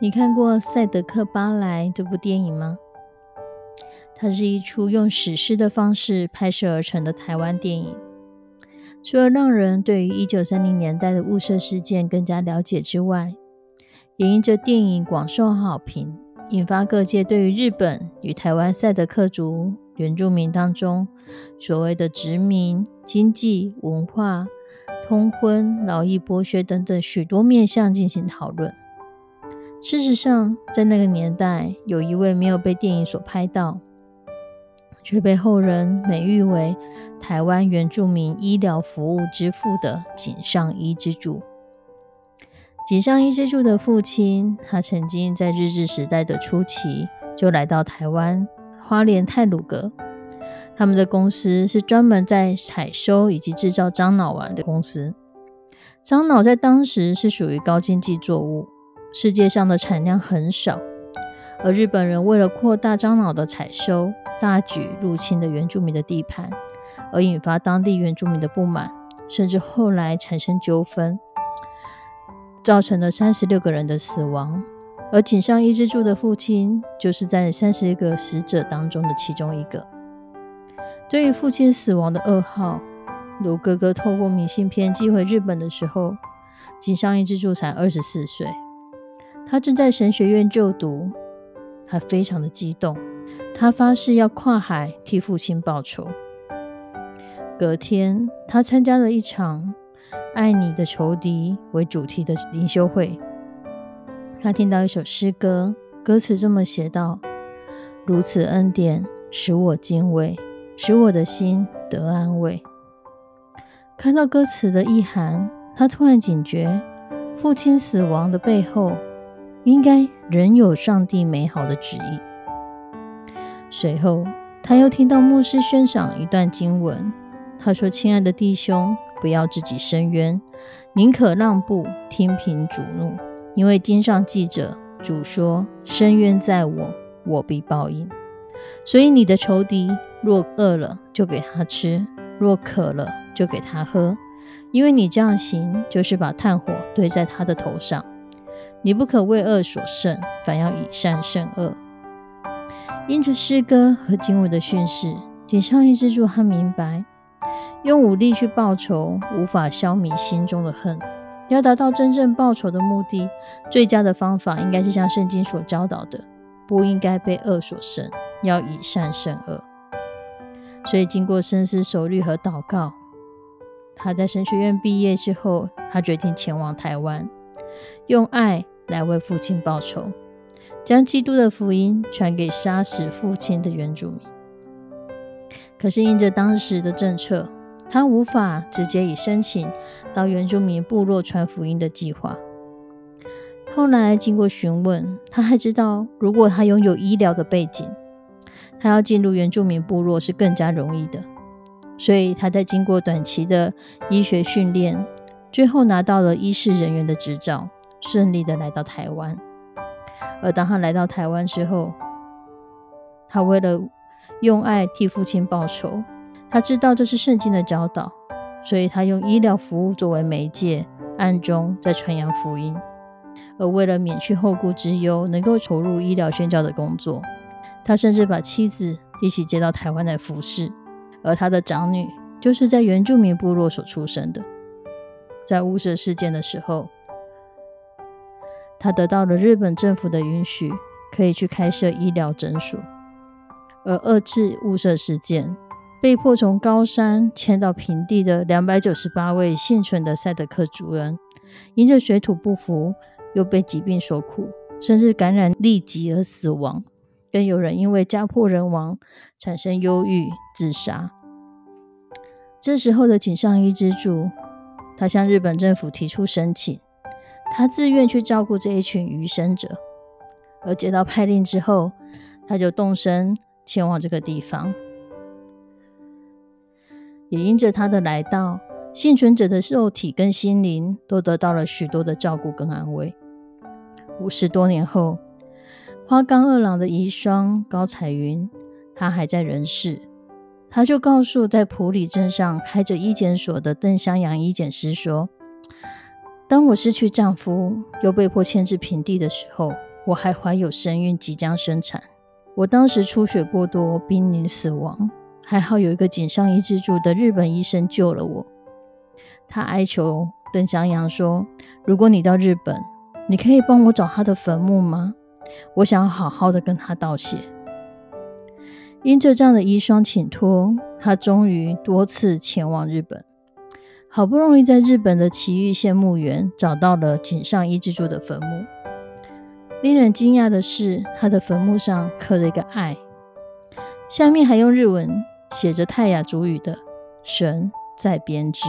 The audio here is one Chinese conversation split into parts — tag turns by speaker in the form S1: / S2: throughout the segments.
S1: 你看过《赛德克·巴莱》这部电影吗？它是一出用史诗的方式拍摄而成的台湾电影。除了让人对于一九三零年代的雾社事件更加了解之外，也因这电影广受好评，引发各界对于日本与台湾赛德克族原住民当中所谓的殖民、经济、文化、通婚、劳役剥削等等许多面向进行讨论。事实上，在那个年代，有一位没有被电影所拍到，却被后人美誉为台湾原住民医疗服务之父的井上一之助。井上一之助的父亲，他曾经在日治时代的初期就来到台湾花莲泰鲁阁，他们的公司是专门在采收以及制造樟脑丸的公司。樟脑在当时是属于高经济作物。世界上的产量很少，而日本人为了扩大樟脑的采收，大举入侵了原住民的地盘，而引发当地原住民的不满，甚至后来产生纠纷，造成了三十六个人的死亡。而井上一之助的父亲就是在三十个死者当中的其中一个。对于父亲死亡的噩耗，卢哥哥透过明信片寄回日本的时候，井上一之助才二十四岁。他正在神学院就读，他非常的激动，他发誓要跨海替父亲报仇。隔天，他参加了一场“爱你的仇敌”为主题的灵修会。他听到一首诗歌，歌词这么写道：“如此恩典使我敬畏，使我的心得安慰。”看到歌词的意涵，他突然警觉，父亲死亡的背后。应该仍有上帝美好的旨意。随后，他又听到牧师宣讲一段经文。他说：“亲爱的弟兄，不要自己伸冤，宁可让步，听凭主怒。因为经上记着，主说：‘伸冤在我，我必报应。’所以你的仇敌若饿了，就给他吃；若渴了，就给他喝。因为你这样行，就是把炭火堆在他的头上。”你不可为恶所胜，反要以善胜恶。因着诗歌和经文的训示，井上一支柱他明白，用武力去报仇无法消弭心中的恨。要达到真正报仇的目的，最佳的方法应该是像圣经所教导的，不应该被恶所胜，要以善胜恶。所以，经过深思熟虑和祷告，他在神学院毕业之后，他决定前往台湾，用爱。来为父亲报仇，将基督的福音传给杀死父亲的原住民。可是因着当时的政策，他无法直接以申请到原住民部落传福音的计划。后来经过询问，他还知道，如果他拥有医疗的背景，他要进入原住民部落是更加容易的。所以他在经过短期的医学训练，最后拿到了医师人员的执照。顺利的来到台湾，而当他来到台湾之后，他为了用爱替父亲报仇，他知道这是圣经的教导，所以他用医疗服务作为媒介，暗中在传扬福音。而为了免去后顾之忧，能够投入医疗宣教的工作，他甚至把妻子一起接到台湾来服侍。而他的长女就是在原住民部落所出生的，在雾社事件的时候。他得到了日本政府的允许，可以去开设医疗诊所。而二次雾社事件，被迫从高山迁到平地的两百九十八位幸存的赛德克族人，因着水土不服，又被疾病所苦，甚至感染痢疾而死亡。更有人因为家破人亡，产生忧郁自杀。这时候的井上一之助，他向日本政府提出申请，他自愿去照顾这一群余生者。而接到派令之后，他就动身。前往这个地方，也因着他的来到，幸存者的肉体跟心灵都得到了许多的照顾跟安慰。五十多年后，花冈二郎的遗孀高彩云，她还在人世，她就告诉在普里镇上开着医检所的邓香阳医检师说：“当我失去丈夫，又被迫迁至平地的时候，我还怀有身孕，即将生产。”我当时出血过多，濒临死亡，还好有一个井上一之助的日本医生救了我。他哀求邓祥阳说：“如果你到日本，你可以帮我找他的坟墓吗？我想要好好的跟他道谢。”因着这样的遗孀请托，他终于多次前往日本，好不容易在日本的埼玉县墓园找到了井上一之助的坟墓。令人惊讶的是，他的坟墓上刻了一个“爱”，下面还用日文写着泰雅族语的“神在编织”。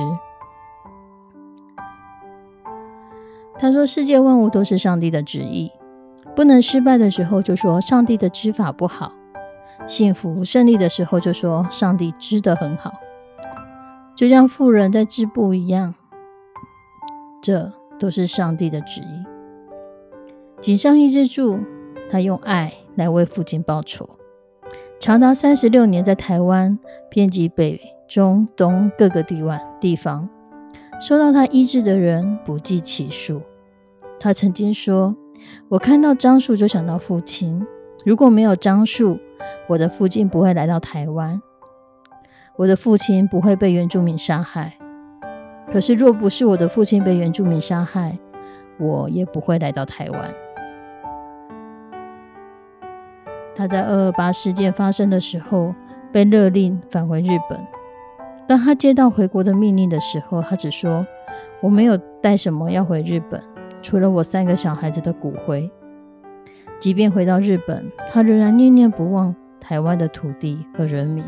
S1: 他说：“世界万物都是上帝的旨意，不能失败的时候就说上帝的织法不好；幸福胜利的时候就说上帝织得很好。就像富人在织布一样，这都是上帝的旨意。”井上一之助，他用爱来为父亲报仇，长达三十六年，在台湾遍及北、中、东各个地湾地方，受到他医治的人不计其数。他曾经说：“我看到樟树就想到父亲，如果没有樟树，我的父亲不会来到台湾，我的父亲不会被原住民杀害。可是若不是我的父亲被原住民杀害，我也不会来到台湾。”他在二二八事件发生的时候被勒令返回日本。当他接到回国的命令的时候，他只说：“我没有带什么要回日本，除了我三个小孩子的骨灰。”即便回到日本，他仍然念念不忘台湾的土地和人民。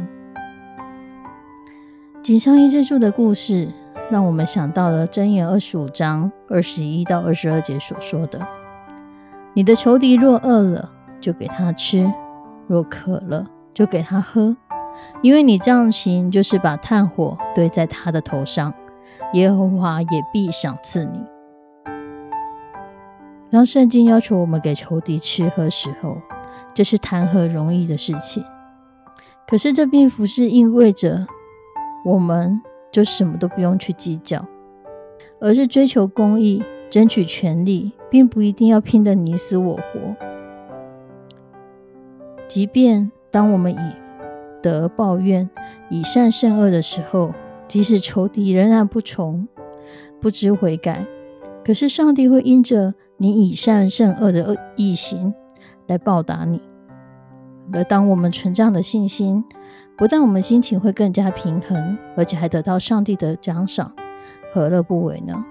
S1: 井上一之助的故事，让我们想到了箴言二十五章二十一到二十二节所说的：“你的仇敌若饿了。”就给他吃，若渴了，就给他喝，因为你这样行，就是把炭火堆在他的头上，耶和华也必赏赐你。当圣经要求我们给仇敌吃喝时候，这是谈何容易的事情。可是这并不是意味着我们就什么都不用去计较，而是追求公义、争取权利，并不一定要拼得你死我活。即便当我们以德报怨、以善胜恶的时候，即使仇敌仍然不从、不知悔改，可是上帝会因着你以善胜恶的恶意行来报答你。而当我们存这样的信心，不但我们心情会更加平衡，而且还得到上帝的奖赏，何乐不为呢？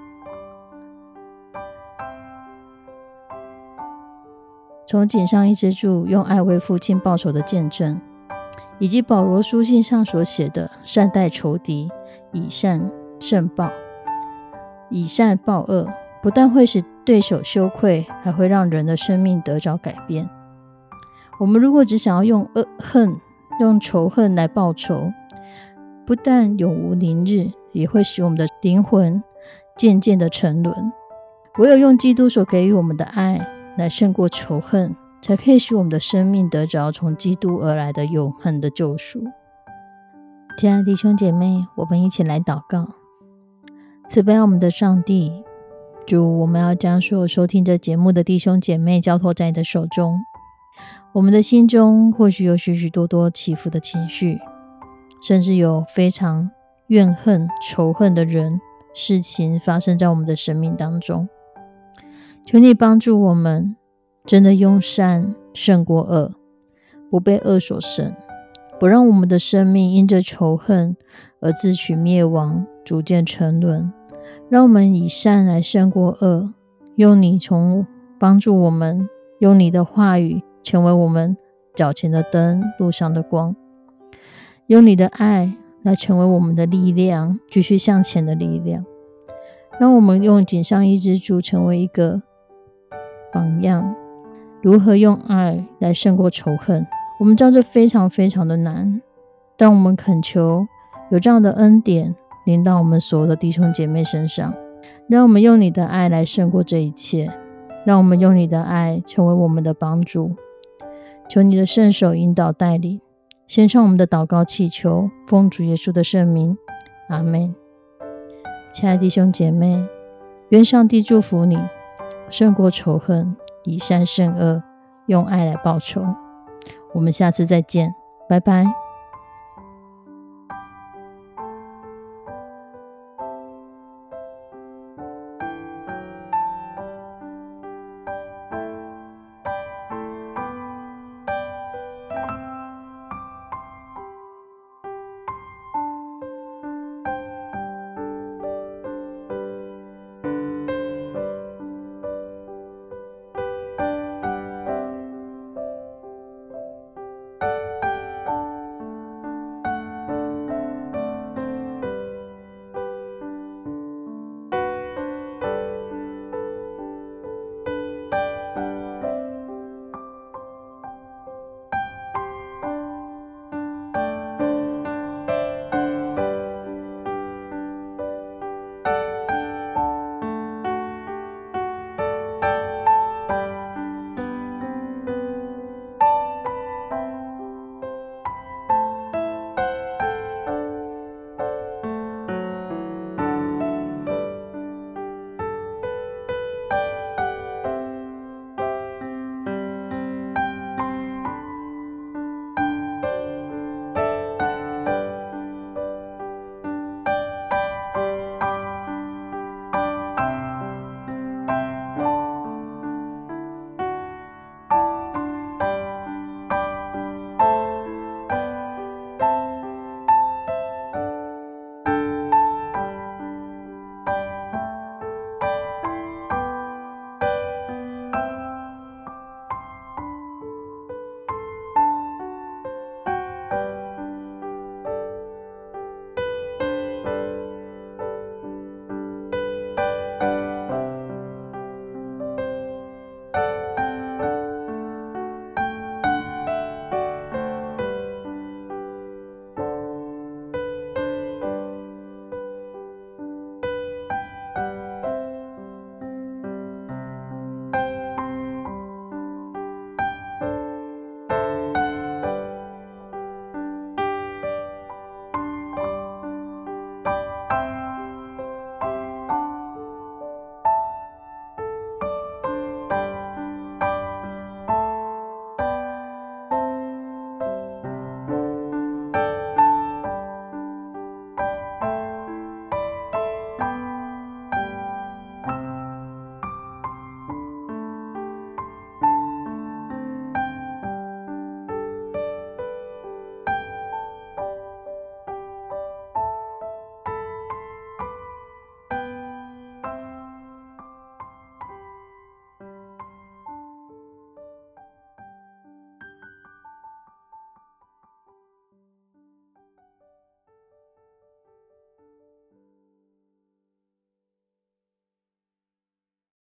S1: 从井上一之助用爱为父亲报仇的见证，以及保罗书信上所写的善待仇敌，以善胜报，以善报恶，不但会使对手羞愧，还会让人的生命得着改变。我们如果只想要用恶恨、用仇恨来报仇，不但永无宁日，也会使我们的灵魂渐渐的沉沦。唯有用基督所给予我们的爱。来胜过仇恨，才可以使我们的生命得着从基督而来的永恒的救赎。亲爱的弟兄姐妹，我们一起来祷告：慈悲我们的上帝，主，我们要将所有收听这节目的弟兄姐妹交托在你的手中。我们的心中或许有许许多多起伏的情绪，甚至有非常怨恨、仇恨的人、事情发生在我们的生命当中。求你帮助我们，真的用善胜过恶，不被恶所胜，不让我们的生命因着仇恨而自取灭亡，逐渐沉沦。让我们以善来胜过恶，用你从帮助我们，用你的话语成为我们脚前的灯，路上的光，用你的爱来成为我们的力量，继续向前的力量。让我们用锦上一支柱成为一个榜样，如何用爱来胜过仇恨？我们知道这非常非常的难，但我们恳求有这样的恩典临到我们所有的弟兄姐妹身上，让我们用你的爱来胜过这一切，让我们用你的爱成为我们的帮助。求你的圣手引导带领，献上我们的祷告祈求，奉主耶稣的圣名，阿门。亲爱的弟兄姐妹，愿上帝祝福你，胜过仇恨，以善胜恶，用爱来报仇。我们下次再见，拜拜。